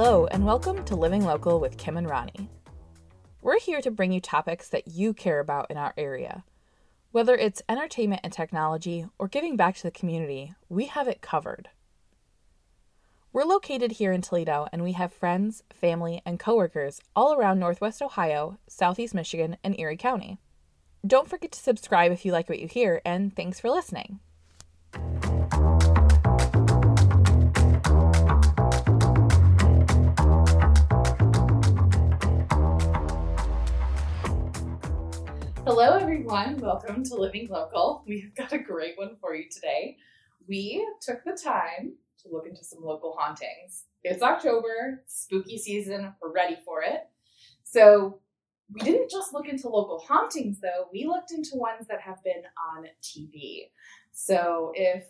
Hello, and welcome to Living Local with Kim and Rani. We're here to bring you topics that you care about in our area. Whether it's entertainment and technology or giving back to the community, we have it covered. We're located here in Toledo, and we have friends, family, and coworkers all around Northwest Ohio, Southeast Michigan, and Erie County. Don't forget to subscribe if you like what you hear, and thanks for listening. Hello, everyone. Welcome to Living Local. We've got a great one for you today. We took the time to look into some local hauntings. It's October, spooky season, we're ready for it. So, we didn't just look into local hauntings, though, we looked into ones that have been on TV. So, if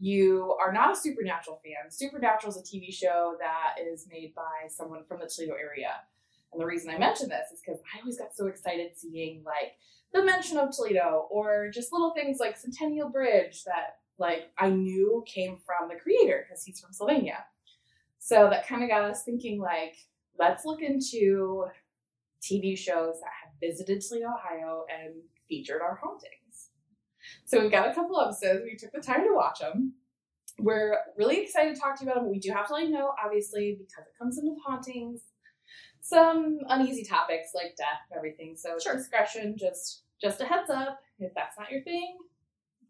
you are not a Supernatural fan, Supernatural is a TV show that is made by someone from the Toledo area. And the reason I mention this is because I always got so excited seeing like the mention of Toledo or just little things like Centennial Bridge that like I knew came from the creator because he's from Sylvania. So that kind of got us thinking like, let's look into TV shows that have visited Toledo, Ohio and featured our hauntings. So we've got a couple episodes. We took the time to watch them. We're really excited to talk to you about them, we do have to let you know, obviously, because it comes in with hauntings, some uneasy topics like death and everything. So Sure. discretion, just just a heads up. If that's not your thing,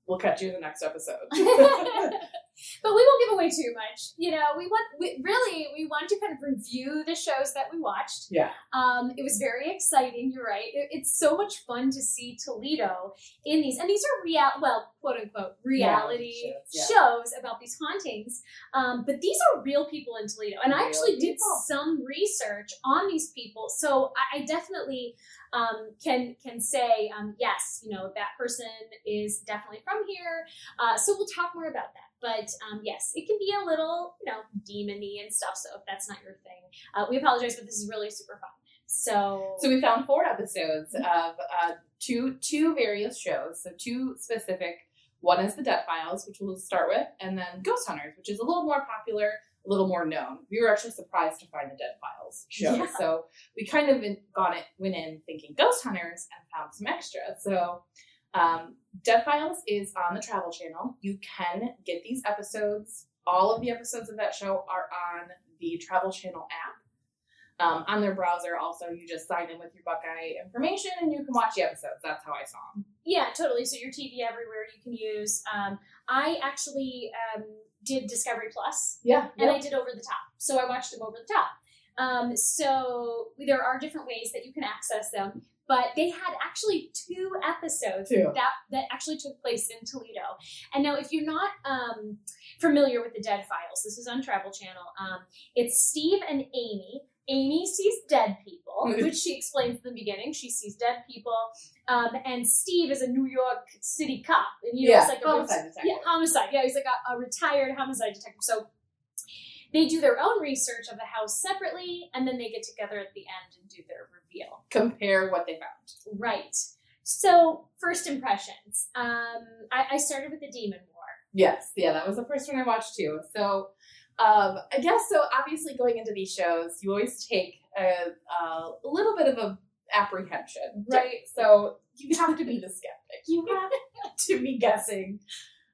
we'll catch you in the next episode. but we won't give away too much. You know, we want we, really we want to kind of review the shows that we watched. yeah. Um, it was very exciting. You're right. It- it's so much fun to see Toledo in these, and these are real, well, quote unquote, reality Reality shows, shows about these hauntings. Um, but these are real people in Toledo, and I Real actually did some research on these people. So I, I definitely um, can can say um, yes. You know, that person is definitely from here. Uh, so we'll talk more about that. But um, yes, it can be a little, you know, demony and stuff. So if that's not your thing, uh, we apologize, but this is really super fun. So, So we found four episodes of uh, two two various shows. So two specific. One is the Dead Files, which we'll start with, and then Ghost Hunters, which is a little more popular, a little more known. We were actually surprised to find the Dead Files show. Yeah. So we kind of in, got it, went in thinking Ghost Hunters and found some extra. So um, Dead Files is on the Travel Channel. You can get these episodes. All of the episodes of that show are on the Travel Channel app. Um, on their browser, also, you just sign in with your Buckeye information and you can watch the episodes. That's how I saw them. yeah, totally. So your TV everywhere you can use. Um, I actually um, did Discovery Plus, Yeah. and I did Over the Top. So I watched them over the top. Um, so there are different ways that you can access them. But they had actually two episodes Two. that that actually took place in Toledo. And now, if you're not um, familiar with the Dead Files, this is on Travel Channel. Um, it's Steve and Amy. Amy sees dead people, which she explains in the beginning. She sees dead people, um, and Steve is a New York City cop, and you know, Yeah, it's like a homicide detective. yeah, homicide. Yeah, he's like a, a retired homicide detective. So they do their own research of the house separately, and then they get together at the end and do their reveal. Compare what they found. Right. So first impressions. Um, I, I started with the Demon War. Yes. Yeah, that was the first one I watched too. So um, I guess so. Obviously, going into these shows, you always take a, a little bit of a apprehension, right? So you have to be the skeptic. You have to be guessing,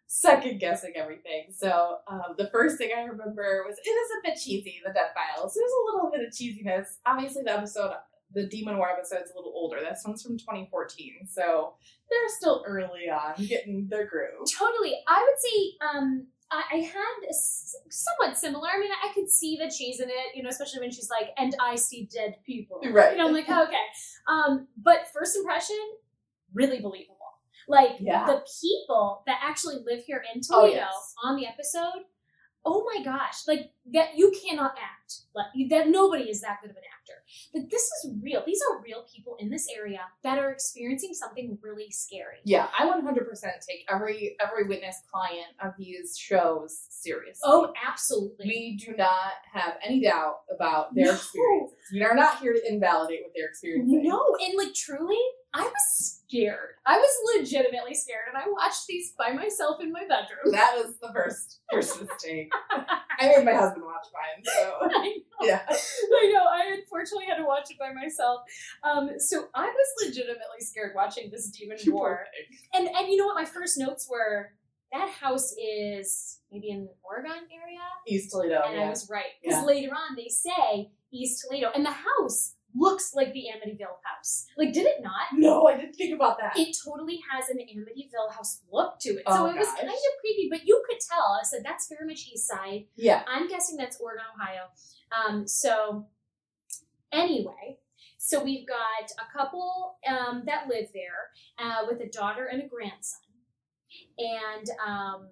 second guessing everything. So um, the first thing I remember was it is a bit cheesy. The Dead Files. There's a little bit of cheesiness. Obviously, the episode, the Demon War episode, is a little older. This one's from 2014, so they're still early on getting their groove. Totally. I would say um, I, I had a s- somewhat similar. I mean, I could see the cheese in it, you know, especially when she's like, "And I see dead people." Right. You know, I'm like, oh, okay. Um, but first impression, really believable. Like Yeah. the people that actually live here in Oh, Toledo yes. on the episode. Oh my gosh! Like that, you cannot act. Like that, nobody is that good of an actor. But this is real. These are real people in this area that are experiencing something really scary. Yeah, I 100% take every every witness client of these shows seriously. Oh, absolutely. we do not have any doubt about their No. experiences. We are not here to invalidate what they're experiencing. No, and like truly, I was scared. I was legitimately scared, and I watched these by myself in my bedroom. That was the first first mistake. I made my husband watch mine, so I know. yeah. I know. I unfortunately had to watch it by myself. Um, so I was legitimately scared watching this demon war. And and you know what? My first notes were that house is maybe in the Oregon area, East Toledo. and I was right because Yeah. later on they say East Toledo, and the house looks like the Amityville house. Like, did it not? No, I didn't think about that. It totally has an Amityville house look to it. Oh, So it was kind of creepy, but you could tell. I said that's very much East Side. yeah. I'm guessing that's Oregon, Ohio. Um, so anyway, so we've got a couple um, that live there uh, with a daughter and a grandson, and um,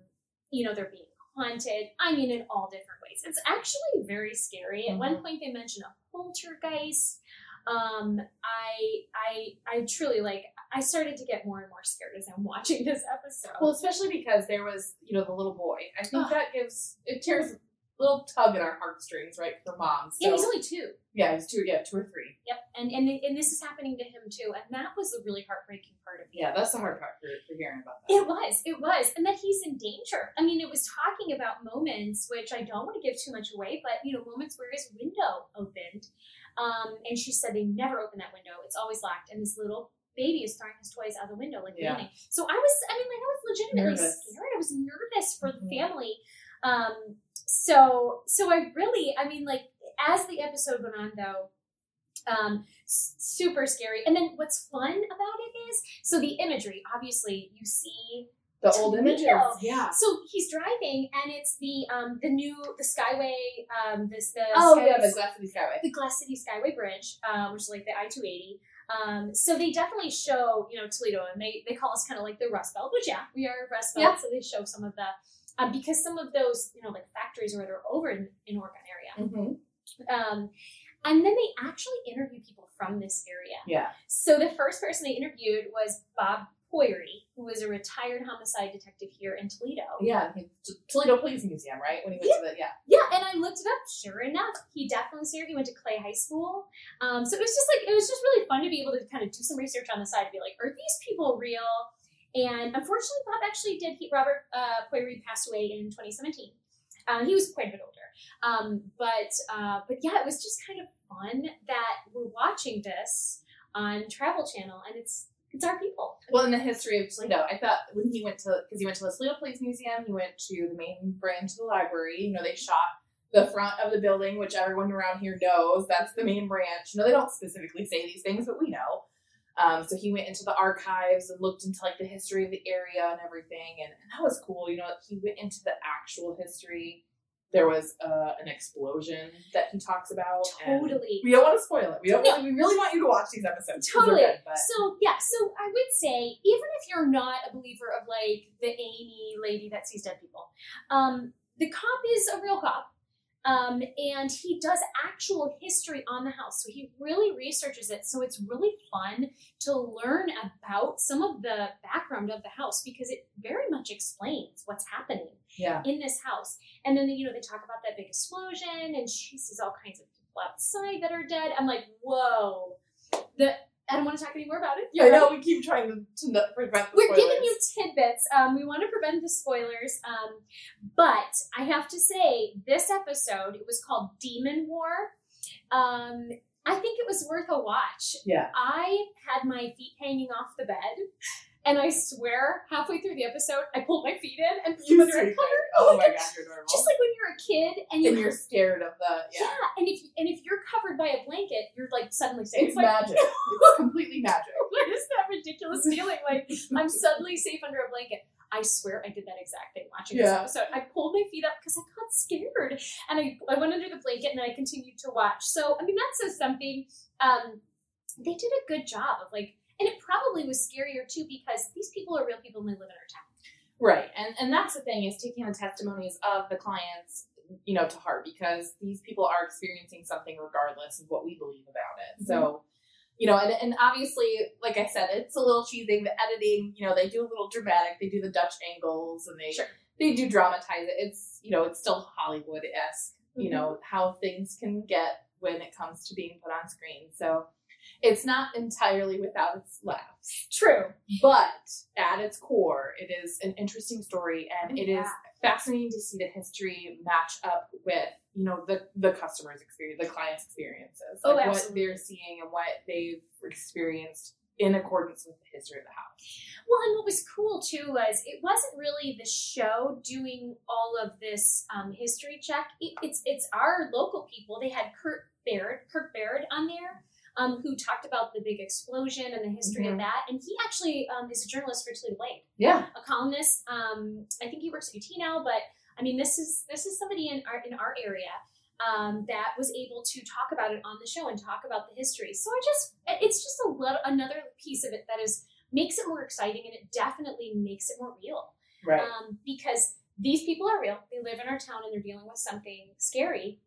you know they're being haunted. I mean, in all different ways. It's actually very scary. At one Mhm. point, they mention a poltergeist. Um, I, I, I truly like. I started to get more and more scared as I'm watching this episode. Well, especially because there was, you know, the little boy. I think that gives it tears a little tug at our heartstrings, right, for moms. yeah, So, he's only two. yeah, he's two, yeah, two or three. Yep, and and and this is happening to him too, and that was the really heartbreaking part of it. Yeah, that's the hard part for, for hearing about that. It was, it was, and that he's in danger. I mean, it was talking about moments which I don't want to give too much away, but you know, moments where his window opened, um, and she said they never open that window; it's always locked, and this little baby is throwing his toys out the window like Yeah. running. So I was, I mean, like I was legitimately Nervous. scared. I was nervous for the Mhm. family. Um, so, so I really, I mean, like as the episode went on, though. Um, super scary. And then what's fun about it is so the imagery, obviously, you see The old images. Yeah. so he's driving, and it's the um the new the Skyway um this the Oh, Skyway- yeah, the Glass City Skyway. the Glass City Skyway Bridge, um, which is like the I two eighty. Um, so they definitely show you know Toledo, and they they call us kind of like the Rust Belt, which yeah, we are Rust Belt. Yeah. So they show some of the um, because some of those you know like factories or whatever are over in, in Oregon area. Mm-hmm. Um, and then they actually interview people from this area. Yeah. So the first person they interviewed was Bob Poiry, who was a retired homicide detective here in Toledo. Yeah, Toledo Police Museum, right? When he went to the, yeah. Yeah, and I looked it up. Sure enough, he definitely was here. He went to Clay High School. Um, so it was just like it was just really fun to be able to kind of do some research on the side, be like, are these people real? And unfortunately, Bob actually did. He Robert uh, Poiry passed away in 2017. Uh, he was quite a bit older, um, but uh, but yeah, it was just kind of fun that we're watching this on Travel Channel, and it's it's our people. Well, in the history of Toledo, I thought when he went to, because he went to the Toledo Police Museum, he went to the main branch of the library. You know, they shot the front of the building, which everyone around here knows. That's the main branch. Know, they don't specifically say these things, but we know. Um, so he went into the archives and looked into like the history of the area and everything, and, and that was cool. You know, he went into the actual history. There was uh, an explosion that he talks about. Totally. We don't want to spoil it. We don't. No. We really want you to watch these episodes. Totally. good, So yeah, so I would say even if you're not a believer of like the Amy lady that sees dead people, um, the cop is a real cop. Um, and he does actual history on the house. So he really researches it. So it's really fun to learn about some of the background of the house because it very much explains what's happening yeah. in this house. And then, you know, they talk about that big explosion and she sees all kinds of people outside that are dead. I'm like, whoa. The I don't want to talk anymore about it. Yeah, I know we keep trying to, to prevent the We're spoilers. giving you tidbits. Um, we want to prevent the spoilers. Um, but I have to say, this episode, it was called Demon War. Um, I think it was worth a watch. Yeah. I had my feet hanging off the bed. And I swear, halfway through the episode, I pulled my feet in and You put see cover. Oh my god, you're adorable. Just like when you're a kid and you and you're scared of the yeah. yeah. and if and if you're covered by a blanket, you're like suddenly safe. It's like, magic. it's completely magic. what is that ridiculous feeling? Like I'm suddenly safe under a blanket. I swear I did that exact thing watching this Yeah. episode. I pulled my feet up because I got scared, and I I went under the blanket and I continued to watch. So I mean that says something. Um, they did a good job of like, and it probably was scarier too because these people are real people and they live in our town. Right. And and that's the thing is taking the testimonies of the clients, you know, to heart because these people are experiencing something regardless of what we believe about it. Mm-hmm. So you know, and, and obviously, like I said, it's a little cheesy. The editing, you know, they do a little dramatic. They do the Dutch angles, and they Sure. they do dramatize it. It's you know, it's still Hollywood esque. You Mhm. know how things can get when it comes to being put on screen. So it's not entirely without its laughs. True. But at its core, it is an interesting story, and it is Yeah. fascinating to see the history match up with you know the the customer's experience, the client's experiences, Oh, like what they're seeing and what they've experienced in accordance with the history of the house. Well, and what was cool too was it wasn't really the show doing all of this um, history check. It, it's it's our local people. They had Kirk Baird, Kirk Baird on there, um, who talked about the big explosion and the history Mhm. of that. And he actually um, is a journalist for Toledo Blade, Yeah, a columnist. Um, I think he works at UT now, but I mean, this is this is somebody in our in our area. Um, that was able to talk about it on the show and talk about the history. So I just, it's just a little, another piece of it that is makes it more exciting and it definitely makes it more real right. um, because these people are real they live in our town and they're dealing with something scary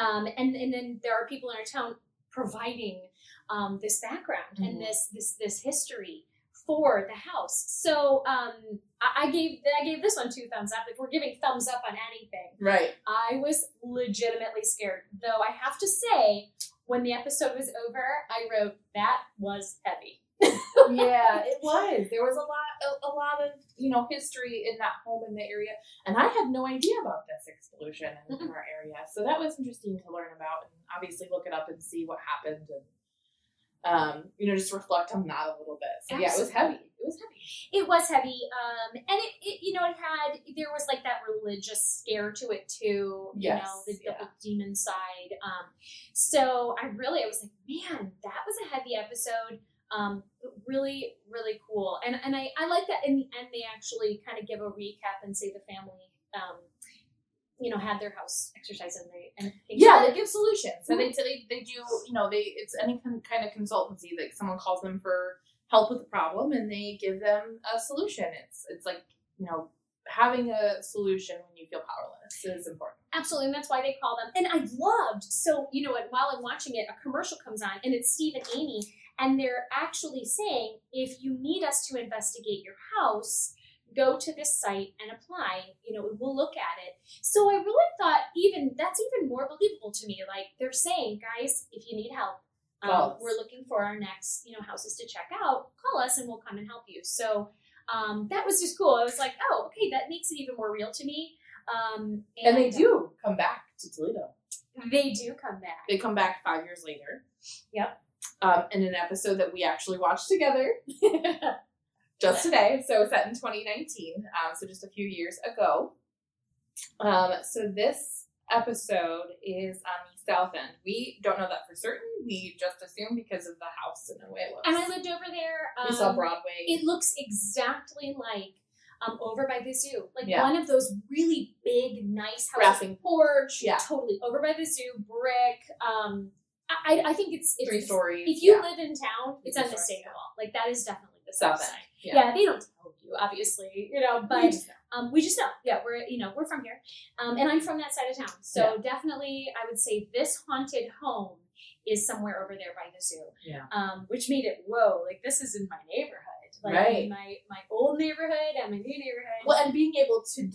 um, and, and then there are people in our town providing um, this background Mhm. and this this this history for the house so um, I, I gave i gave this one two thumbs up if we're giving thumbs up on anything right. i was legitimately scared though i have to say when the episode was over i wrote that was heavy yeah, it was. There was a lot, a, a lot of you know history in that home in the area, and I had no idea about this explosion in, in our area. So that was interesting to learn about, and obviously look it up and see what happened, and um, you know, just reflect on that a little bit. So yeah, it was heavy. It was heavy. it was heavy um and it, it you know it had there was like that religious scare to it too you Yes, know the, yeah. demon side um so i really i was like man that was a heavy episode um really really cool and and i i like that in the end they actually kind of give a recap and say the family um you know had their house exercise and they and Yeah, they give solutions. and they, they they do you know they it's any kind kind of consultancy like someone calls them for help with a problem and they give them a solution. It's it's like you know having a solution when you feel powerless is important. Absolutely, and that's why they call them. And I loved so you know? While I'm watching it, a commercial comes on, and it's Steve and Amy, and they're actually saying, if you need us to investigate your house, go to this site and apply. You know, we'll look at it. So I really thought even that's even more believable to me. Like they're saying, guys, if you need help, um, we're looking for our next you know houses to check out. Call us, and we'll come and help you. So. Um, that was just cool. I was like, oh, okay, that makes it even more real to me. Um, And they do come back to Toledo. They do come back. They come back five years later. Yep. Um, in an episode that we actually watched together just today. So it's set in 2019. Um, so just a few years ago. Um, so this episode is on the south end. We don't know that for certain. We just assume because of the house and the way it looks. And I lived over there. Um, we saw Broadway. It looks exactly like um, over by the zoo, like Yeah. one of those really big, nice houses. Wrapping porch. Yeah. Totally over by the zoo, brick. Um, I, I think it's, it's Three stories. If you yeah. live in town, it's Three stories, unmistakable. Like that is definitely the South side. Yeah. Yeah. they don't tell you, obviously, you know, We but just know. um, we just know. Yeah, we're you know we're from here, um, and I'm from that side of town. So definitely, I would say this haunted home is somewhere over there by the zoo. Yeah. Um, which made it whoa, like this is in my neighborhood, like Right. my my old neighborhood and my new neighborhood. Well, and being able to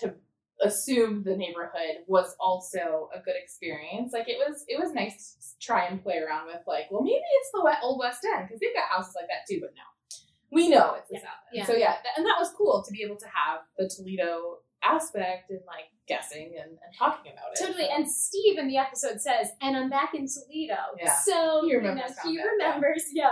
to assume the neighborhood was also a good experience. Like it was, it was nice to try and play around with. Like, well, maybe it's the we- old West End because they've got houses like that too. But no, we know it's the Yeah, South End. yeah. So yeah, th- and that was cool to be able to have the Toledo aspect and like guessing and, and talking about it. Totally. So- And Steve in the episode says, and I'm back in Toledo. Yeah. So He you remembers know, he remembers. Yeah.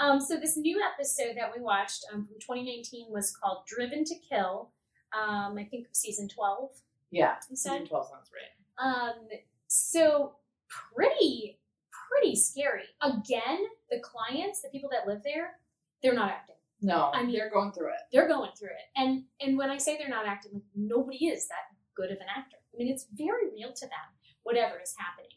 Um, so this new episode that we watched um, from 2019 was called Driven to Kill. Um, I think season 12. yeah, You season twelve sounds right. Um, so pretty, pretty scary. Again, the clients, the people that live there, they're not acting. No, I mean- they're going through it. They're going through it. And and when I say they're not acting, like nobody is that good of an actor. I mean, it's very real to them, whatever is happening.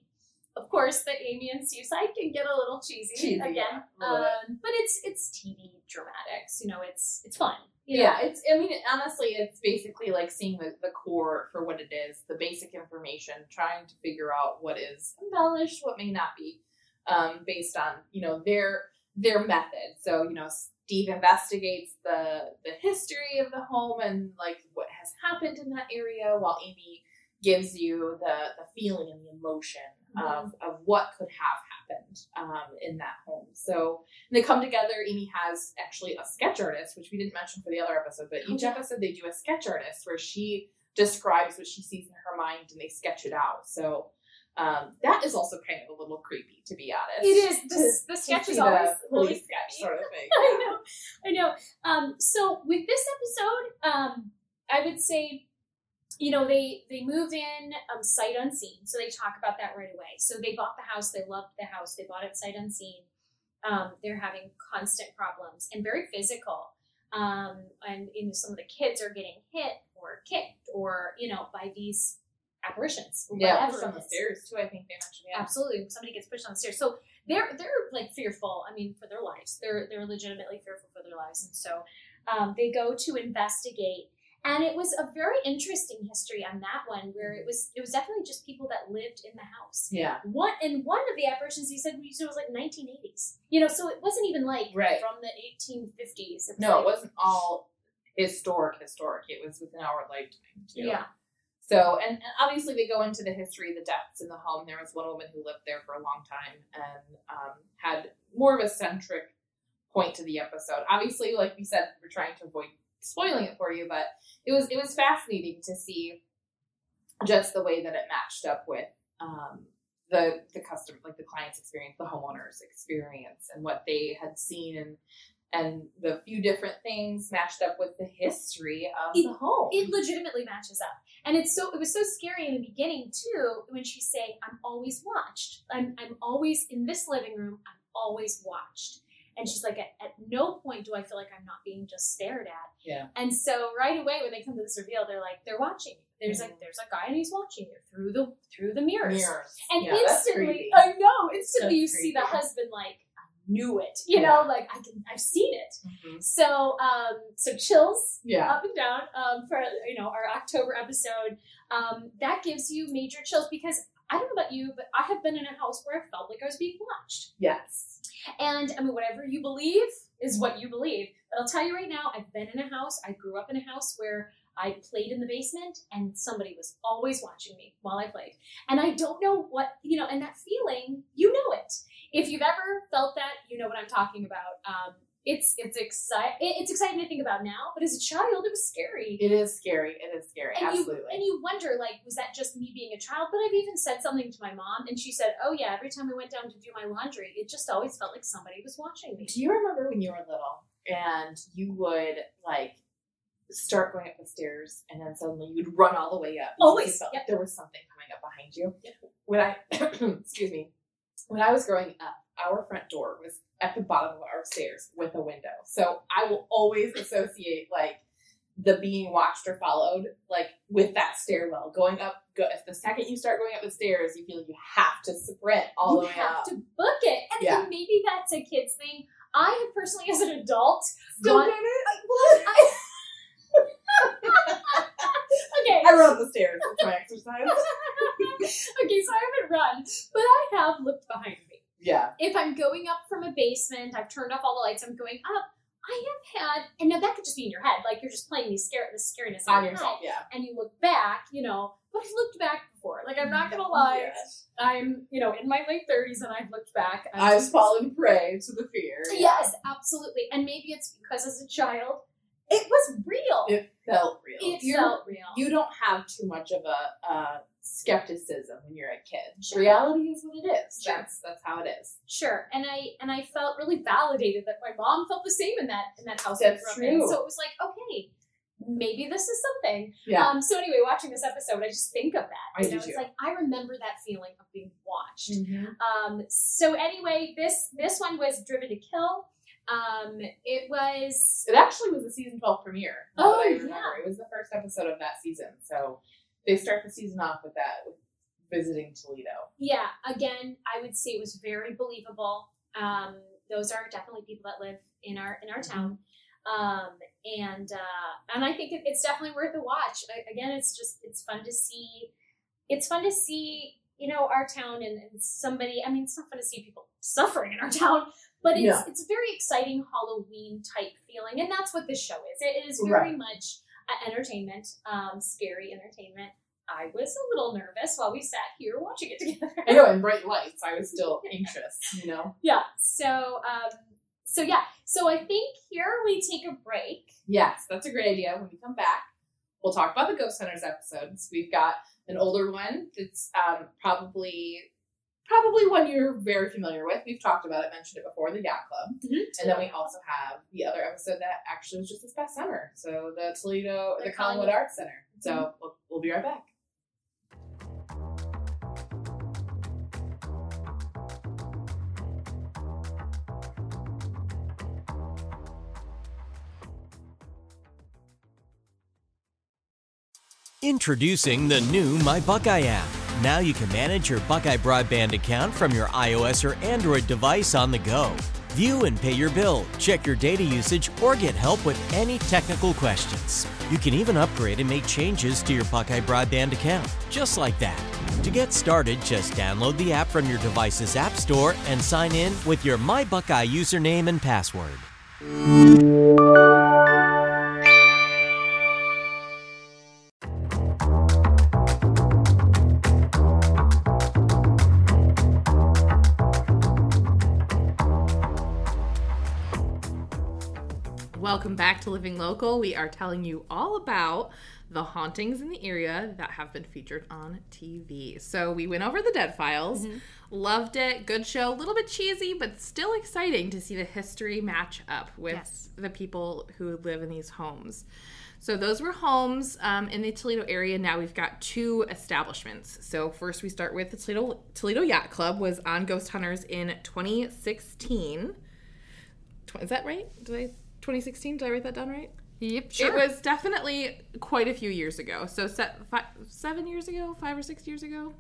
Of course, the Amy and side can get a little cheesy, Cheesy, again, yeah, a little um, but it's it's TV dramatics. You know, it's it's fun. Yeah, it's. I mean, honestly, it's basically like seeing the, the core for what it is, the basic information, trying to figure out what is embellished, what may not be, um, based on you know their their method. So you know, Steve investigates the the history of the home and like what has happened in that area, while Amy gives you the the feeling and the emotion of, of what could have happened um, in that home. So they come together. Amy has actually a sketch artist, which we didn't mention for the other episode, but each episode they do a sketch artist where she describes what she sees in her mind and they sketch it out. So um, that is also kind of a little creepy, to be honest. It is. The, sketch is always really sketch sort of thing. I know, I know. Um, so with this episode, um, I would say, you know, they they move in um, sight unseen. So they talk about that right away. So they bought the house. They loved the house. They bought it sight unseen. Um, they're having constant problems and very physical. Um, and you know, some of the kids are getting hit or kicked or you know by these apparitions. Yeah, pushed on the stairs too. I think they mentioned. Yeah. Absolutely, somebody gets pushed on the stairs. So they're they're like fearful. I mean, for their lives, they're they're legitimately fearful for their lives, and so um, they go to investigate. And it was a very interesting history on that one, where it was it was definitely just people that lived in the house. Yeah. One and one of the apparitions he said we used it was like 1980s. You know, so it wasn't even like Right. from the 1850s. It No, like, it wasn't all historic. Historic. It was within our lifetime too. Yeah, So, and, and obviously they go into the history the deaths in the home. There was one woman who lived there for a long time and um, had more of a centric point to the episode. Obviously, like we said, we're trying to avoid spoiling it for you, but it was it was fascinating to see just the way that it matched up with um, the the customer, like the client's experience, the homeowner's experience, and what they had seen and. And the few different things matched up with the history of It- the home. it legitimately matches up and it's so it was so scary in the beginning too when she's saying i'm always watched i'm, I'm always in this living room i'm always watched and she's like at, at no point do i feel like i'm not being just stared at Yeah. and so right away when they come to this reveal they're like they're watching you there's Mhm. like there's a guy and he's watching you through the through the mirrors, Mirrors. and Yeah, instantly i know instantly That's you see the husband like i knew it you know like i can i've seen it Mhm. so um so chills Yeah. up and down um, for you know our October episode. Um, that gives you major chills because I don't know about you, but I have been in a house where I felt like I was being watched. Yes. And I mean, whatever you believe is what you believe. But I'll tell you right now, I've been in a house. I grew up in a house where I played in the basement, and somebody was always watching me while I played. And I don't know what you know, and that feeling, you know it. If you've ever felt that, you know what I'm talking about. Um, it's it's exciting. It's exciting to think about now, but as a child, it was scary. It is scary. It is scary. And you, Absolutely. and you wonder, like, was that just me being a child? But I've even said something to my mom, and she said, "Oh yeah, every time I went down to do my laundry, it just always felt like somebody was watching me." Do you remember when you were little and you would like start going up the stairs and then suddenly you'd run all the way up? Always, you felt yep. like there was something coming up behind you. Yep. When I, excuse me, when I was growing up, our front door was at the bottom of our stairs with a window. So I will always associate like the being watched or followed, like with that stairwell going up. Go, if the second you start going up the stairs, you feel like you have to sprint all you the way have up. to book it, and, Yeah. and maybe that's a kid's thing. I have personally, as an adult, Still gone- did it? I, well, I, okay, I run the stairs. That's my exercise. okay, so I haven't run, but I have looked behind me. Yeah. If I'm going up from a basement, I've turned off all the lights, I'm going up. I have had, and now that could just be in your head, like you're just playing these scare, the scariness in On yourself, yeah. and you look back, you know. But I've looked back before. Like I'm not gonna lie, Yes. I'm you know in my late 30s, and I've looked back. I've just- fallen prey to the fear. Yes, absolutely, and maybe it's because as a child, it was real. It felt real. It You're- felt real. you don't have too much of a uh, skepticism when you're a kid. Sure. Reality is what it is. Sure. That's that's how it is. Sure, and I and I felt really validated that my mom felt the same in that in that house. That's I grew up in. true. So it was like, okay, maybe this is something. Yeah. Um. So anyway, watching this episode, I just think of that. I You do know, it's too. like I remember that feeling of being watched. Mhm. Um. So anyway, this this one was Driven to Kill. Um. It was. It actually was the season twelve premiere. Oh, I yeah. remember. It was the first episode of that season. So they start the season off with that with visiting Toledo. Yeah. Again, I would say it was very believable. Um. Those are definitely people that live in our in our town. um, and uh, and I think it, it's definitely worth a watch. I, again, it's just it's fun to see. It's fun to see you know our town and, and somebody. I mean, it's not fun to see people suffering in our town, but it's it's a very exciting Halloween type feeling, and that's what this show is. It is very Right. much entertainment, um, scary entertainment. I was a little nervous while we sat here watching it together. I know, in bright lights, I was still anxious, you know? Yeah. So, um, so yeah. So I think here we take a break. Yes, that's a great idea. When we come back, we'll talk about the Ghost Hunters episodes. We've got an older one that's um, probably probably one you're very familiar with. We've talked about it, mentioned it before, the Yacht Club. Mm-hmm. And then we also have the other episode that actually was just this past summer. So the Toledo, the, The Collingwood Collingwood. Arts Center. So mm-hmm. we'll, we'll be right back. Introducing the new My Buckeye app. Now you can manage your Buckeye broadband account from your iOS or Android device on the go. View and pay your bill, check your data usage, or get help with any technical questions. You can even upgrade and make changes to your Buckeye broadband account, just like that. To get started, just download the app from your device's App Store and sign in with your My Buckeye username and password. Welcome back to Living Local. We are telling you all about the hauntings in the area that have been featured on TV. So we went over the Dead Files, loved it, good show, a little bit cheesy, but still exciting to see the history match up with Yes. the people who live in these homes. So those were homes um, in the Toledo area. Now we've got two establishments. So first we start with the Toledo Toledo Yacht Club was on Ghost Hunters in 2016. Tw- Is that right? Did I 2016? Did I write that down right? Yep. It was definitely quite a few years ago. So se- fi- seven years ago, five or six years ago.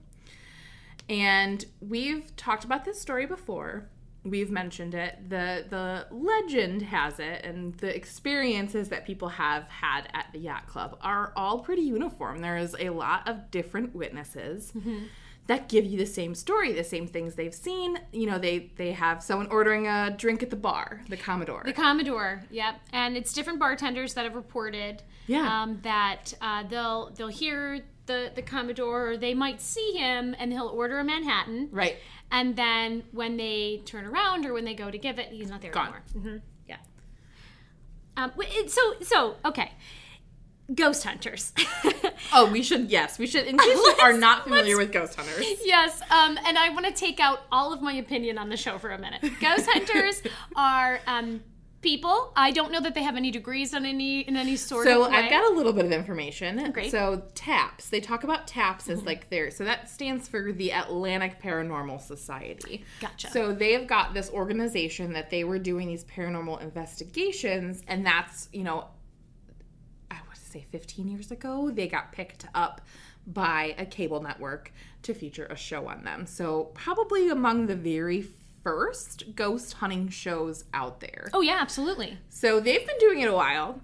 And we've talked about this story before. We've mentioned it. The the legend has it, and the experiences that people have had at the yacht club are all pretty uniform. There is a lot of different witnesses mm-hmm. That give you the same story, the same things they've seen. You know, they they have someone ordering a drink at the bar, the Commodore. The Commodore, yep, and it's different bartenders that have reported Yeah. um, that uh, they'll they'll hear the the Commodore, or they might see him, and he'll order a Manhattan, right. and then when they turn around or when they go to give it, he's not there Gone. anymore. hmm Yeah. Um, it- so so okay, ghost hunters. Oh, we should. Yes, we should. In case you are not familiar with ghost hunters, Yes, um, and I want to take out all of my opinion on the show for a minute. Ghost hunters are um, people. I don't know that they have any degrees on any in any sort so of way. I've got a little bit of information. Great. So TAPS, they talk about TAPS as like their. So that stands for the Atlantic Paranormal Society. Gotcha. So they have got this organization that they were doing these paranormal investigations, and that's you know, I want to say 15 years ago, they got picked up by a cable network to feature a show on them. So probably among the very first ghost hunting shows out there. oh yeah, absolutely. So they've been doing it a while.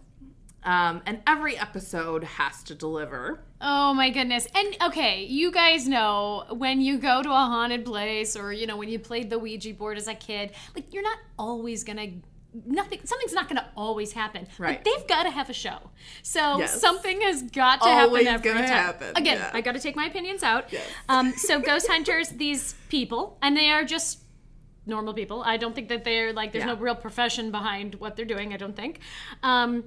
Um, and every episode has to deliver. Oh my goodness. And okay, you guys know when you go to a haunted place or you know when you played the Ouija board as a kid, like you're not always going to nothing something's not going to always happen. Right. they've got to have a show. So Yes. something has got to Always happen every time. happen, Again, yeah. I got to take my opinions out. Yes. Um so ghost hunters these people and they are just normal people. I don't think that they're like there's Yeah. no real profession behind what they're doing, I don't think. Um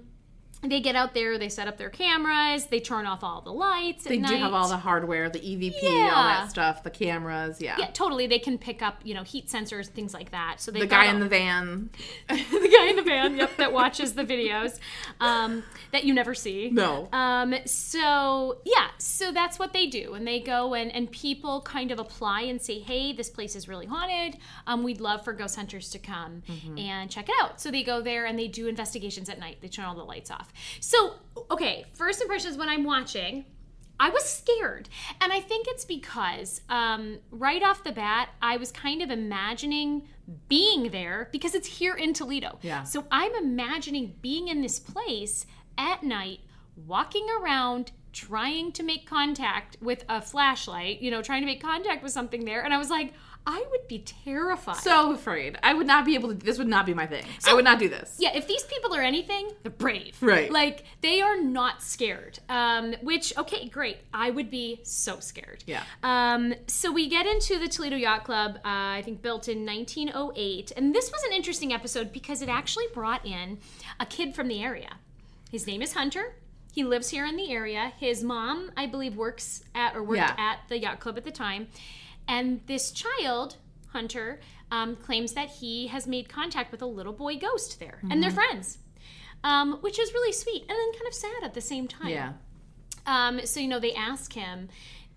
they get out there, they set up their cameras, they turn off all the lights. They do night. have all the hardware, the EVP, all that stuff, the cameras, yeah. Yeah, totally. They can pick up, you know, heat sensors, things like that. So they The guy in the van. the guy in the van, yep, that watches the videos um, that you never see. No. Um, so yeah, so that's what they do, and they go and and people kind of apply and say, hey, this place is really haunted. Um, we'd love for ghost hunters to come Mm-hmm. and check it out. So they go there and they do investigations at night. They turn all the lights off. So okay, first impressions when I'm watching. I was scared. And I think it's because um, right off the bat, I was kind of imagining being there because it's here in Toledo. Yeah. So I'm imagining being in this place at night, walking around, trying to make contact with a flashlight, you know, trying to make contact with something there. And I was like, I would be terrified. So afraid. I would not be able to. This would not be my thing. I would not do this. yeah, if these people are anything, they're brave. Right. Like they are not scared. Um, which okay, great. I would be so scared. Yeah. Um, so we get into the Toledo Yacht Club. Uh, I think built in 1908, and this was an interesting episode because it actually brought in a kid from the area. His name is Hunter. He lives here in the area. His mom, I believe, works at or worked Yeah. at the yacht club at the time. And this child, Hunter, um, claims that he has made contact with a little boy ghost there, and Mm-hmm. they're friends, um, which is really sweet and then kind of sad at the same time. Yeah. Um, so you know, they ask him,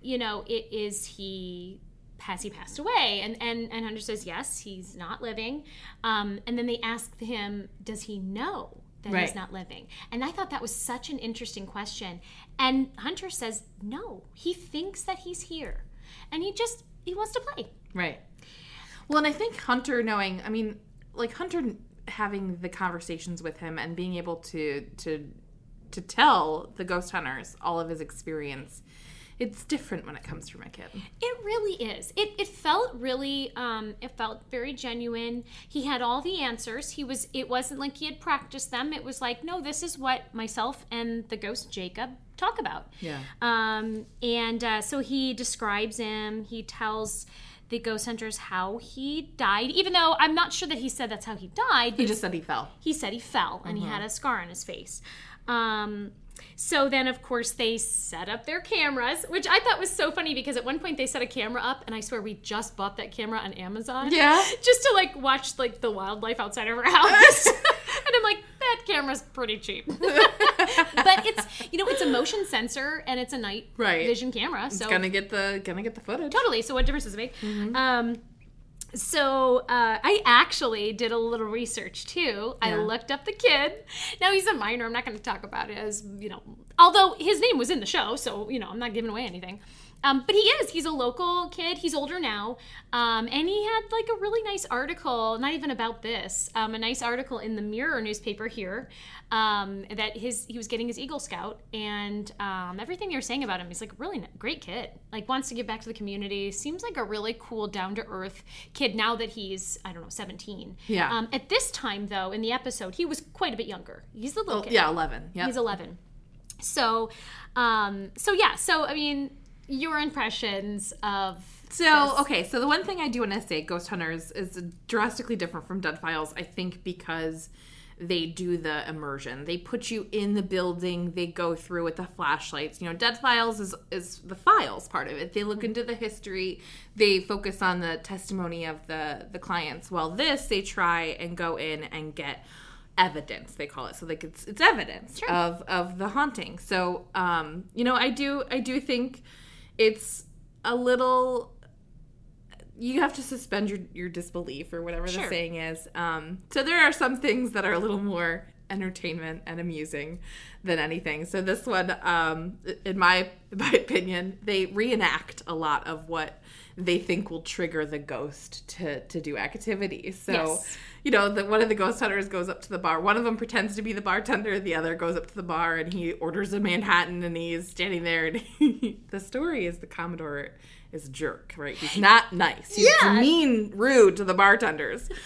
you know, is he has he passed away? And and and Hunter says yes, he's not living. Um, and then they ask him, does he know that Right. he's not living? And I thought that was such an interesting question. And Hunter says no, he thinks that he's here, and he just he wants to play. Right. Well, and I think Hunter knowing, I mean, like Hunter having the conversations with him and being able to to to tell the ghost hunters all of his experience, it's different when it comes from a kid. It really is. It, it felt really um, it felt very genuine. He had all the answers. He was it wasn't like he had practiced them. It was like, no, this is what myself and the ghost Jacob talk about. Yeah. Um, and uh, so he describes him. He tells the ghost hunters how he died, even though I'm not sure that he said that's how he died. He just said he fell. he said he fell and he had a scar on his face. Um, so then, of course, they set up their cameras, which I thought was so funny because at one point they set a camera up, and I swear we just bought that camera on Amazon. Yeah. Just to like watch like the wildlife outside of our house. and I'm like, that camera's pretty cheap. but it's you know it's a motion sensor and it's a night Right. vision camera, so It's gonna get the gonna get the footage. totally. So what difference does it make? Mm-hmm. Um, so uh, I actually did a little research too. I looked up the kid. Now he's a minor. I'm not going to talk about it as you know. Although his name was in the show, so you know I'm not giving away anything. Um, but he is. He's a local kid. He's older now, um, and he had like a really nice article. Not even about this. Um, a nice article in the Mirror newspaper here um, that his he was getting his Eagle Scout, and um, everything you're saying about him, he's like really n- great kid. Like wants to give back to the community. Seems like a really cool, down to earth kid. Now that he's I don't know 17. Yeah. Um, at this time though, in the episode, he was quite a bit younger. He's a little Oh, kid. yeah, eleven. Yeah. He's 11. So, um, so yeah. So I mean, your impressions of So this. okay, so the one thing I do want to say, Ghost Hunters is drastically different from Dead Files. I think because they do the immersion. They put you in the building. They go through with the flashlights. You know, Dead Files is is the files part of it. They look into the history. They focus on the testimony of the the clients. While this, they try and go in and get evidence they call it so like it's it's evidence of of the haunting so um you know i do i do think it's a little you have to suspend your, your disbelief or whatever Sure. the saying is um so there are some things that are a little more entertainment and amusing than anything so this one um in my in my opinion they reenact a lot of what they think will trigger the ghost to to do activity so Yes. You know, the, one of the ghost hunters goes up to the bar. One of them pretends to be the bartender. The other goes up to the bar and he orders a Manhattan and he's standing there. And he, the story is the Commodore is a jerk, right? He's not nice. He's Yeah. mean, rude to the bartenders.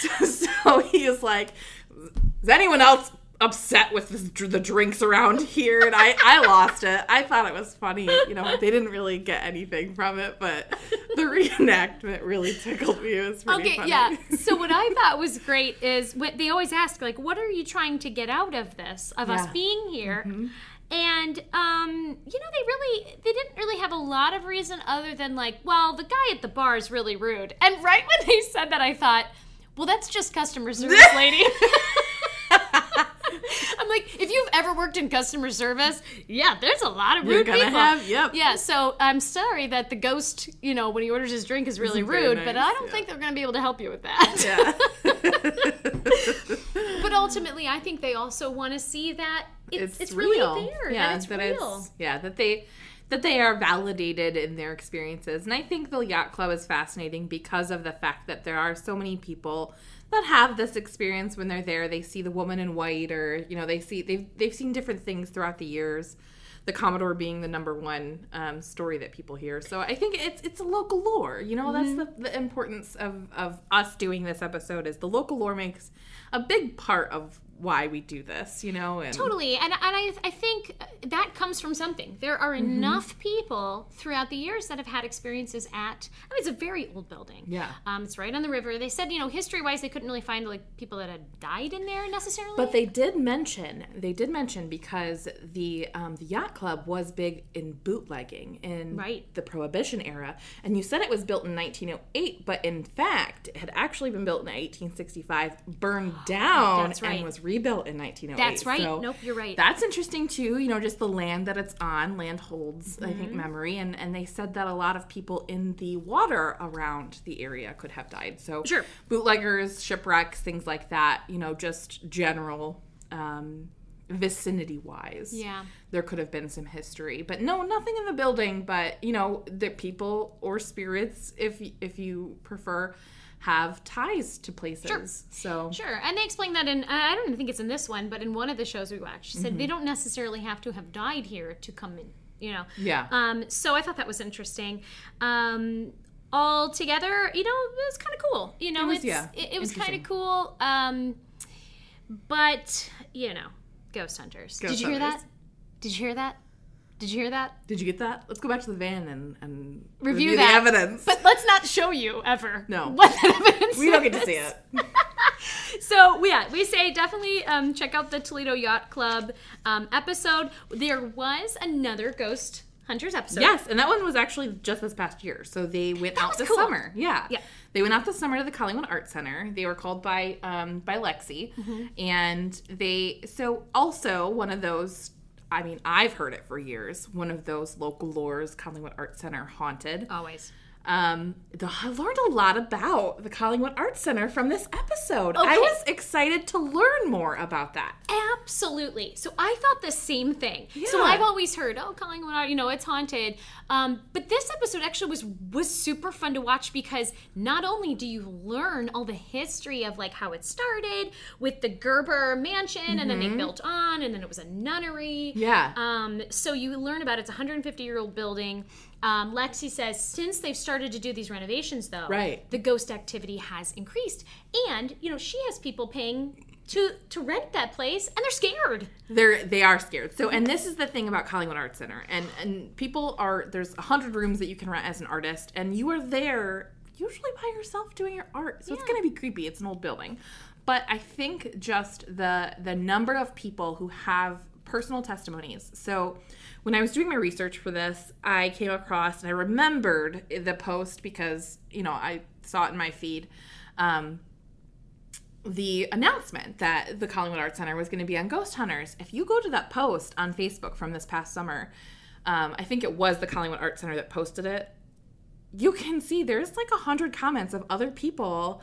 So, so he is like, is anyone else upset with this, the drinks around here? And I, I lost it. I thought it was funny. You know, they didn't really get anything from it, but the reenactment really tickled me. It was pretty Okay, funny. yeah. So what I thought was great is what they always ask, like, what are you trying to get out of this, of us Yeah. Mm-hmm. being here? And um, you know, they really they didn't really have a lot of reason other than like, well, the guy at the bar is really rude. And right when they said that, I thought, well, that's just customer service, lady. I'm like, if you've ever worked in customer service, yeah, there's a lot of rude people. have- yep. Yeah, so I'm sorry that the ghost, you know, when he orders his drink is really Isn't rude, but I don't yeah. think they're going to be able to help you with that. Yeah. but ultimately, I think they also want to see that it's, it's, real. really there, Yeah, that it's real. It's, yeah, that they that they are validated in their experiences. And I think the yacht club is fascinating because of the fact that there are so many people that have this experience when they're there. They see the woman in white or, you know, they see they've they've seen different things throughout the years. the Commodore being the number one um, story that people hear. So I think it's it's a local lore. You know, that's the, the importance of of us doing this episode is the local lore makes a big part of why we do this. You know, and Totally, and and I I think that comes from something. There are Mm-hmm. enough people throughout the years that have had experiences at. I mean, it's a very old building. Yeah. um, it's right on the river. They said, you know, history wise, they couldn't really find like people that had died in there necessarily. But they did mention, they did mention because the um, the yacht club was big in bootlegging in Right. the Prohibition era, and you said it was built in 1908, but in fact, it had actually been built in 1865, burned down, right. and was rebuilt in 1908. That's right. So Nope, you're right. That's interesting too. You know, just the land that it's on. Land holds, I Mm-hmm. think, memory, and and they said that a lot of people in the water around the area could have died. So Sure. bootleggers, shipwrecks, things like that. You know, just general um, vicinity wise. Yeah. There could have been some history, but no, nothing in the building. But you know, the people or spirits, if if you prefer, have ties to places. So Sure, and they explained that in I don't think it's in this one, but in one of the shows we watched, she Mm-hmm. said they don't necessarily have to have died here to come in. You know. Yeah. Um. So I thought that was interesting. Um. All together, you know, it was kind of cool. You know, it was, it's yeah, it, it was kind of cool. Um. But you know, ghost hunters. Ghost Did you hear that? Did you hear that? Did you hear that? Did you get that? Let's go back to the van and, and Review the that. evidence. But let's not show you ever. No. What that evidence we don't get to see it. So yeah, we say definitely um, check out the Toledo Yacht Club um, episode. There was another Ghost Hunters episode. Yes, and that one was actually just this past year. So they went out was this cool. summer. Yeah. Yeah. They went out this summer to the Collingwood Art Center. They were called by um, by Lexi, Mm-hmm. and they so also one of those. I mean, I've heard it for years. One of those local lores, Collingwood Art Center haunted. always. Um, I learned a lot about the Collingwood Art Center from this episode. I was excited to learn more about that. Absolutely. So I thought the same thing. Yeah. So I've always heard, oh, Collingwood, Art, you know, it's haunted. Um, but this episode actually was was super fun to watch because not only do you learn all the history of like how it started with the Gerber Mansion, and then they built on, and then it was a nunnery. Mm-hmm. Yeah. Um, so you learn about it's a 150 year old building. Um, Lexi says since they've started to do these renovations, though, Right. the ghost activity has increased, and you know she has people paying to to rent that place, and they're scared. They're they are scared. So and this is the thing about Collingwood Art Center. And and people are there's a hundred rooms that you can rent as an artist, and you are there usually by yourself doing your art. So it's gonna be creepy. It's an old building. But I think just the the number of people who have personal testimonies. So when I was doing my research for this, I came across and I remembered the post because, you know, I saw it in my feed. Um, the announcement that the Collingwood Art Center was going to be on Ghost Hunters. If you go to that post on Facebook from this past summer, um, I think it was the Collingwood Art Center that posted it. You can see there's like a hundred comments of other people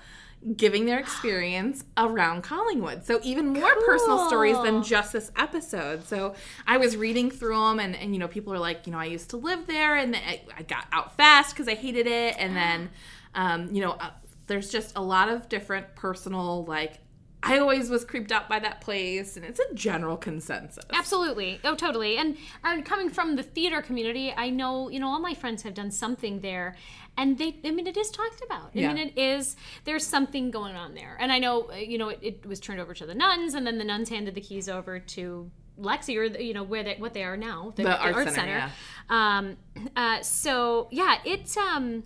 giving their experience around Collingwood. So even more personal stories than just this episode. So I was reading through them, and, and you know, people are like, you know, I used to live there, and I, I got out fast because I hated it, and then, um, you know, uh, there's just a lot of different personal like. I always was creeped out by that place, and it's a general consensus. Absolutely. Oh, totally. And and coming from the theater community, I know you know all my friends have done something there, and they. I mean, it is talked about. I Yeah. mean, it is. There's something going on there, and I know uh, you know it, it was turned over to the nuns, and then the nuns handed the keys over to. Lexi, or the- you know where they what they are now, the, The the art art, center, center. Um, uh, so yeah, it's um,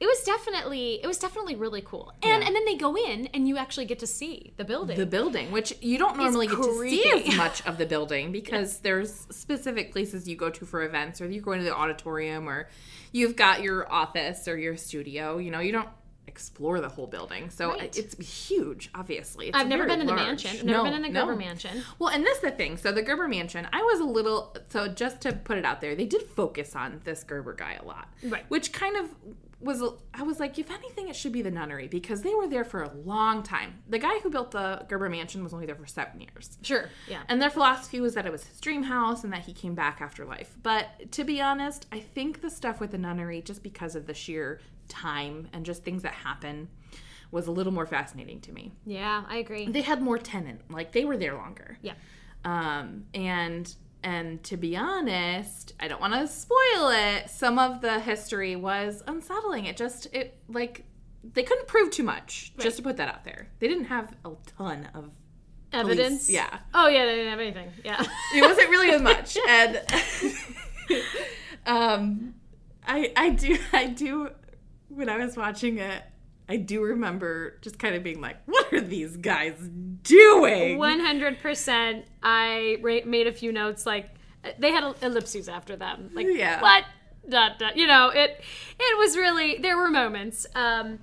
it was definitely it was definitely really cool, and Yeah. and then they go in and you actually get to see the building. the building, which you don't normally get to see as much of the building because there's specific places you go to for events, or you're going to the auditorium, or you've got your office or your studio. You know, you don't explore the whole building, so uh, Right. it's huge. Obviously, it's I've never been in the large. mansion. I've never No, been in the no. Gerber mansion. Well, and this is the thing. So the Gerber Mansion, I was a little so just to put it out there, they did focus on this Gerber guy a lot, Right. Which kind of was I was like, if anything, it should be the nunnery because they were there for a long time. The guy who built the Gerber Mansion was only there for seven years. Sure. Yeah. And their philosophy was that it was his dream house and that he came back after life. But to be honest, I think the stuff with the nunnery, just because of the sheer time and just things that happen, was a little more fascinating to me. Yeah, I agree. They had more tenant, like they were there longer. Yeah. Um, and and to be honest, I don't want to spoil it. Some of the history was unsettling. It just it like they couldn't prove too much. Just to put that out there, they didn't have a ton of police- Evidence. Yeah, Oh yeah, they didn't have anything. Yeah. it wasn't really as much and um i i do i do when i was watching it i do remember just kind of being like what are these guys doing One hundred percent. I ra- made a few notes. Like they had ellipses after them. Like Yeah. what? Dot, dot. You know, it it was really there were moments. Um,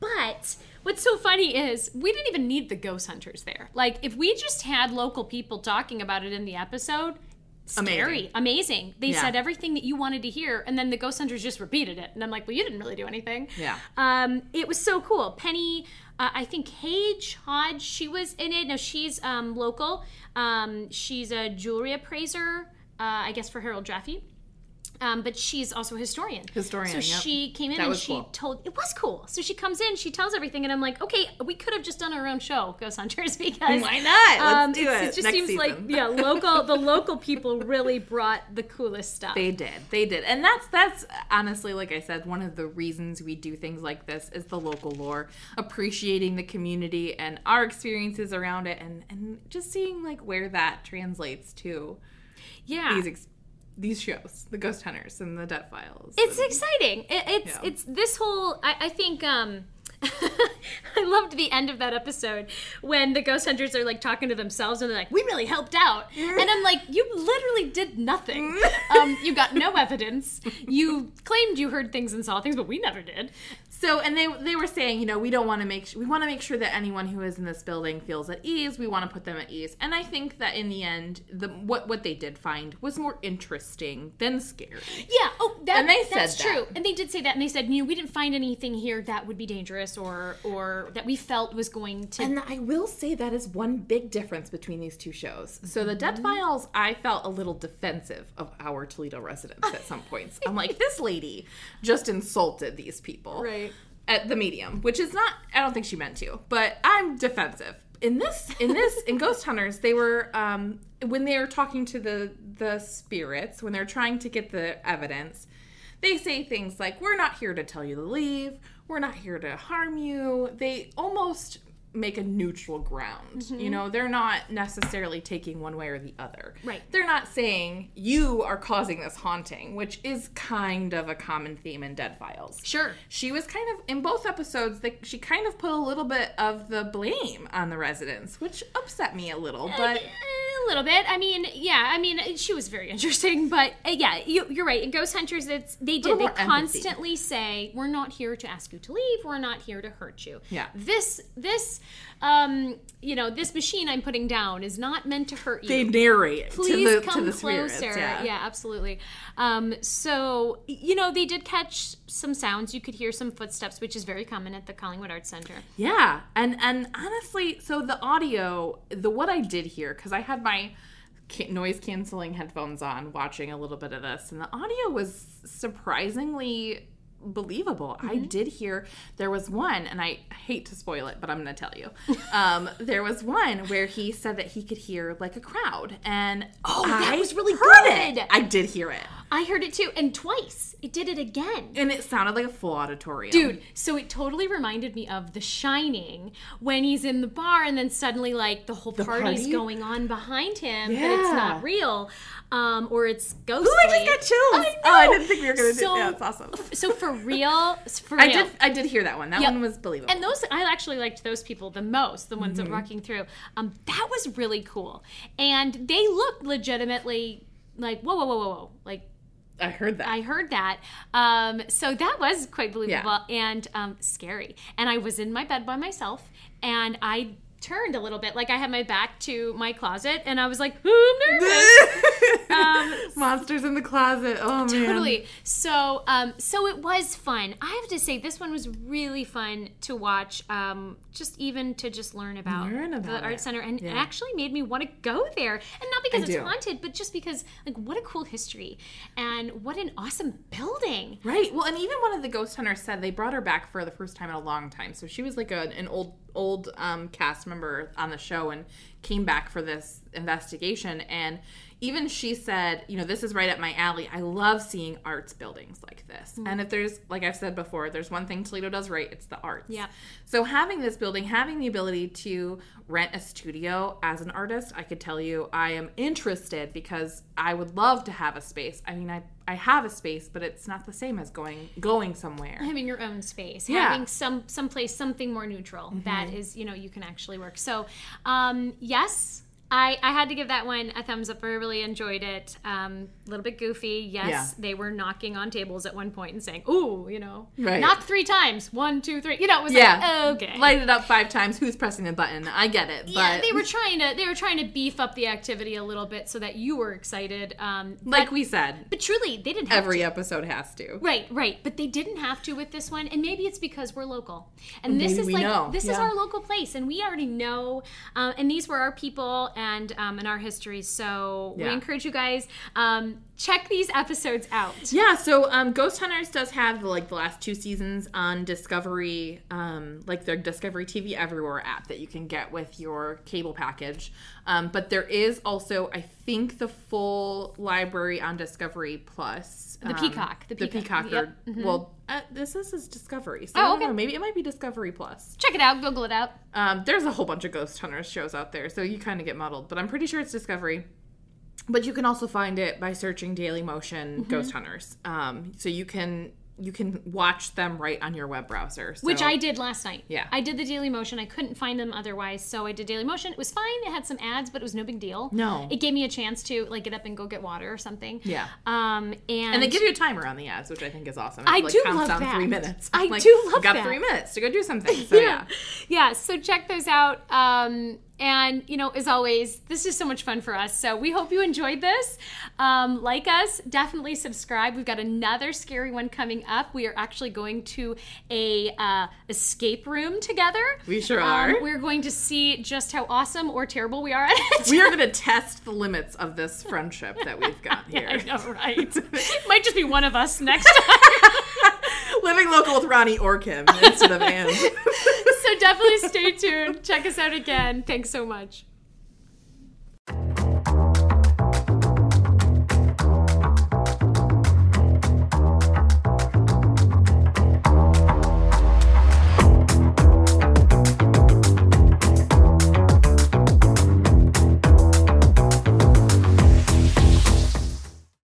but what's so funny is we didn't even need the ghost hunters there. Like if we just had local people talking about it in the episode. Scary, amazing. They Yeah. said everything that you wanted to hear, and then the ghost hunters just repeated it. And I'm like, well, you didn't really do anything. Yeah. Um, it was so cool. Penny, uh, I think Hage Hodge, she was in it. No, she's um, local. Um, she's a jewelry appraiser, uh, I guess, for Harold Jaffe. Um, but she's also a historian. Historian, So yep. she came in That and she cool. told it was cool. So she comes in, she tells everything, and I'm like, okay, we could have just done our own show, Ghost Hunters, because Why not? Let's um, do it. It just next seems season. like yeah, local. the local people really brought the coolest stuff. They did. They did. And that's that's honestly like I said one of the reasons we do things like this is the local lore, appreciating the community and our experiences around it and and just seeing like where that translates to yeah, these ex- these shows, the Ghost Hunters and the Dead Files. It's and- exciting. It, it's Yeah. it's this whole. I, I think. um I loved the end of that episode when the ghost hunters are like talking to themselves and they're like, "We really helped out," and I'm like, "You literally did nothing. um, you got no evidence. You claimed you heard things and saw things, but we never did." So, and they they were saying, you know, we don't want to make we want to make sure that anyone who is in this building feels at ease. We want to put them at ease, and I think that in the end, the what what they did find was more interesting than scary. Yeah. Oh, that, And they said that's that. true. And they did say that, and they said, "You know, we didn't find anything here that would be dangerous or or that we felt was going to." And I will say that is one big difference between these two shows. So the Dead mm-hmm. Files, I felt a little defensive of our Toledo residents at some points. I'm like, this lady just insulted these people. Right. At the medium, which is not I don't think she meant to, but I'm defensive. In this in this in Ghost Hunters, they were um when they were talking to the the spirits, when they're trying to get the evidence, they say things like we're not here to tell you to leave we're not here to harm you they almost make a neutral ground you mm-hmm. know they're not necessarily taking one way or the other Right. they're not saying you are causing this haunting which is kind of a common theme in dead files sure. she was kind of in both episodes that she kind of put a little bit of the blame on the residents which upset me a little eh, but eh, a little bit. I mean, yeah. I mean, she was very interesting, but uh, yeah, you, you're right. In Ghost Hunters, it's they did. They more empathy. constantly say, "We're not here to ask you to leave. We're not here to hurt you." Yeah. This this um you know this machine I'm putting down is not meant to hurt you. they narrate Please to the, come to the spirits, closer. yeah. absolutely. Um, so you know they did catch some sounds. You could hear some footsteps, which is very common at the Collingwood Arts Center. Yeah, and and honestly, so the audio, the what I did hear, because I had my noise canceling headphones on, watching a little bit of this, and the audio was surprisingly believable. I Mm-hmm. did hear there was one, and I hate to spoil it, but I'm going to tell you. Um, there was one where he said that he could hear like a crowd, and Oh, that I was really heard good. It. I did hear it, I heard it too, and twice. It did it again. and it sounded like a full auditorium, Dude, so it totally reminded me of The Shining when he's in the bar and then suddenly like the whole party's party? going on behind him, but it's not real, um, or it's ghostly. Ooh, I just got chills. I Oh, I didn't think we were gonna do So- that. That's awesome. So for real, for I did. I did hear that one. That Yep. one was believable. And those, I actually liked those people the most, the ones Mm-hmm. that were walking through. Um, that was really cool, and they looked legitimately like whoa, whoa, whoa, whoa, whoa, like I heard that. I heard that. Um, so that was quite believable Yeah. and um, scary. And I was in my bed by myself, and I turned a little bit, like I had my back to my closet, and I was like, "Oh, I'm nervous." um, Monsters in the closet. Oh man. Totally. So, um, so it was fun. I have to say, this one was really fun to watch. Um, just even to just learn about, Learn the about art center, and it actually made me want to go there. And not because I it's do. haunted, but just because, like, what a cool history, and what an awesome building. Right. Well, and even one of the ghost hunters said they brought her back for the first time in a long time. So she was like a, an old old um, cast member on the show and came back for this investigation and even she said, you know, this is right up my alley. I love seeing arts buildings like this. Mm. And if there's, like I've said before, there's one thing Toledo does right, it's the arts. Yeah. So having this building, having the ability to rent a studio as an artist, I could tell you I am interested because I would love to have a space. I mean, I I have a space, but it's not the same as going going somewhere. having your own space Yeah. having some some place something more neutral that is you know you can actually work so um yes I, I had to give that one a thumbs up. I really enjoyed it. Um, a little bit goofy. Yes, Yeah. they were knocking on tables at one point and saying, "Ooh, you know, Right. knock three times. One, two, three. You know, it was Yeah. like, okay. Light it up five times. Who's pressing the button? I get it, but yeah, they were trying to they were trying to beef up the activity a little bit so that you were excited. Um, like but, we said, but truly, they didn't have to. every to. episode has to. Right, right. But they didn't have to with this one, and maybe it's because we're local, and this is like know. this is our local place, and we already know. Uh, and these were our people and um, and our history. So we encourage you guys um, check these episodes out. Yeah, so um, Ghost Hunters does have like the last two seasons on Discovery, um, like their Discovery TV Everywhere app that you can get with your cable package. Um, but there is also, I think, the full library on Discovery Plus. The Um, Peacock, the The Peacock, Peacock. yep, or- Well, uh, this is, is Discovery. So Oh, I don't okay. know. Maybe it might be Discovery Plus. Check it out. Google it out. Um, there's a whole bunch of Ghost Hunters shows out there, so you kind of get muddled. But I'm pretty sure it's Discovery. But you can also find it by searching Dailymotion Mm-hmm. Ghost Hunters. Um, so you can you can watch them right on your web browser. So, Which I did last night. Yeah. I did the Dailymotion. I couldn't find them otherwise, so I did Dailymotion. It was fine. It had some ads, but it was no big deal. No. It gave me a chance to like get up and go get water or something. Yeah. Um, and and they give you a timer on the ads, which I think is awesome. I It, like, do love down that. three minutes. I Like, do love got that. three minutes to go do something. So yeah. yeah. So check those out. Um, and you know, as always, this is so much fun for us. So we hope you enjoyed this. Um, like us, definitely subscribe. We've got another scary one coming up. We are actually going to a uh, escape room together. We sure Um, are. we're going to see just how awesome or terrible we are at it. we are going to test the limits of this friendship that we've got here. I know, right? it might just be one of us next time. Living local with Rani or Kim instead of Anne. so definitely stay tuned. Check us out again. Thanks so much.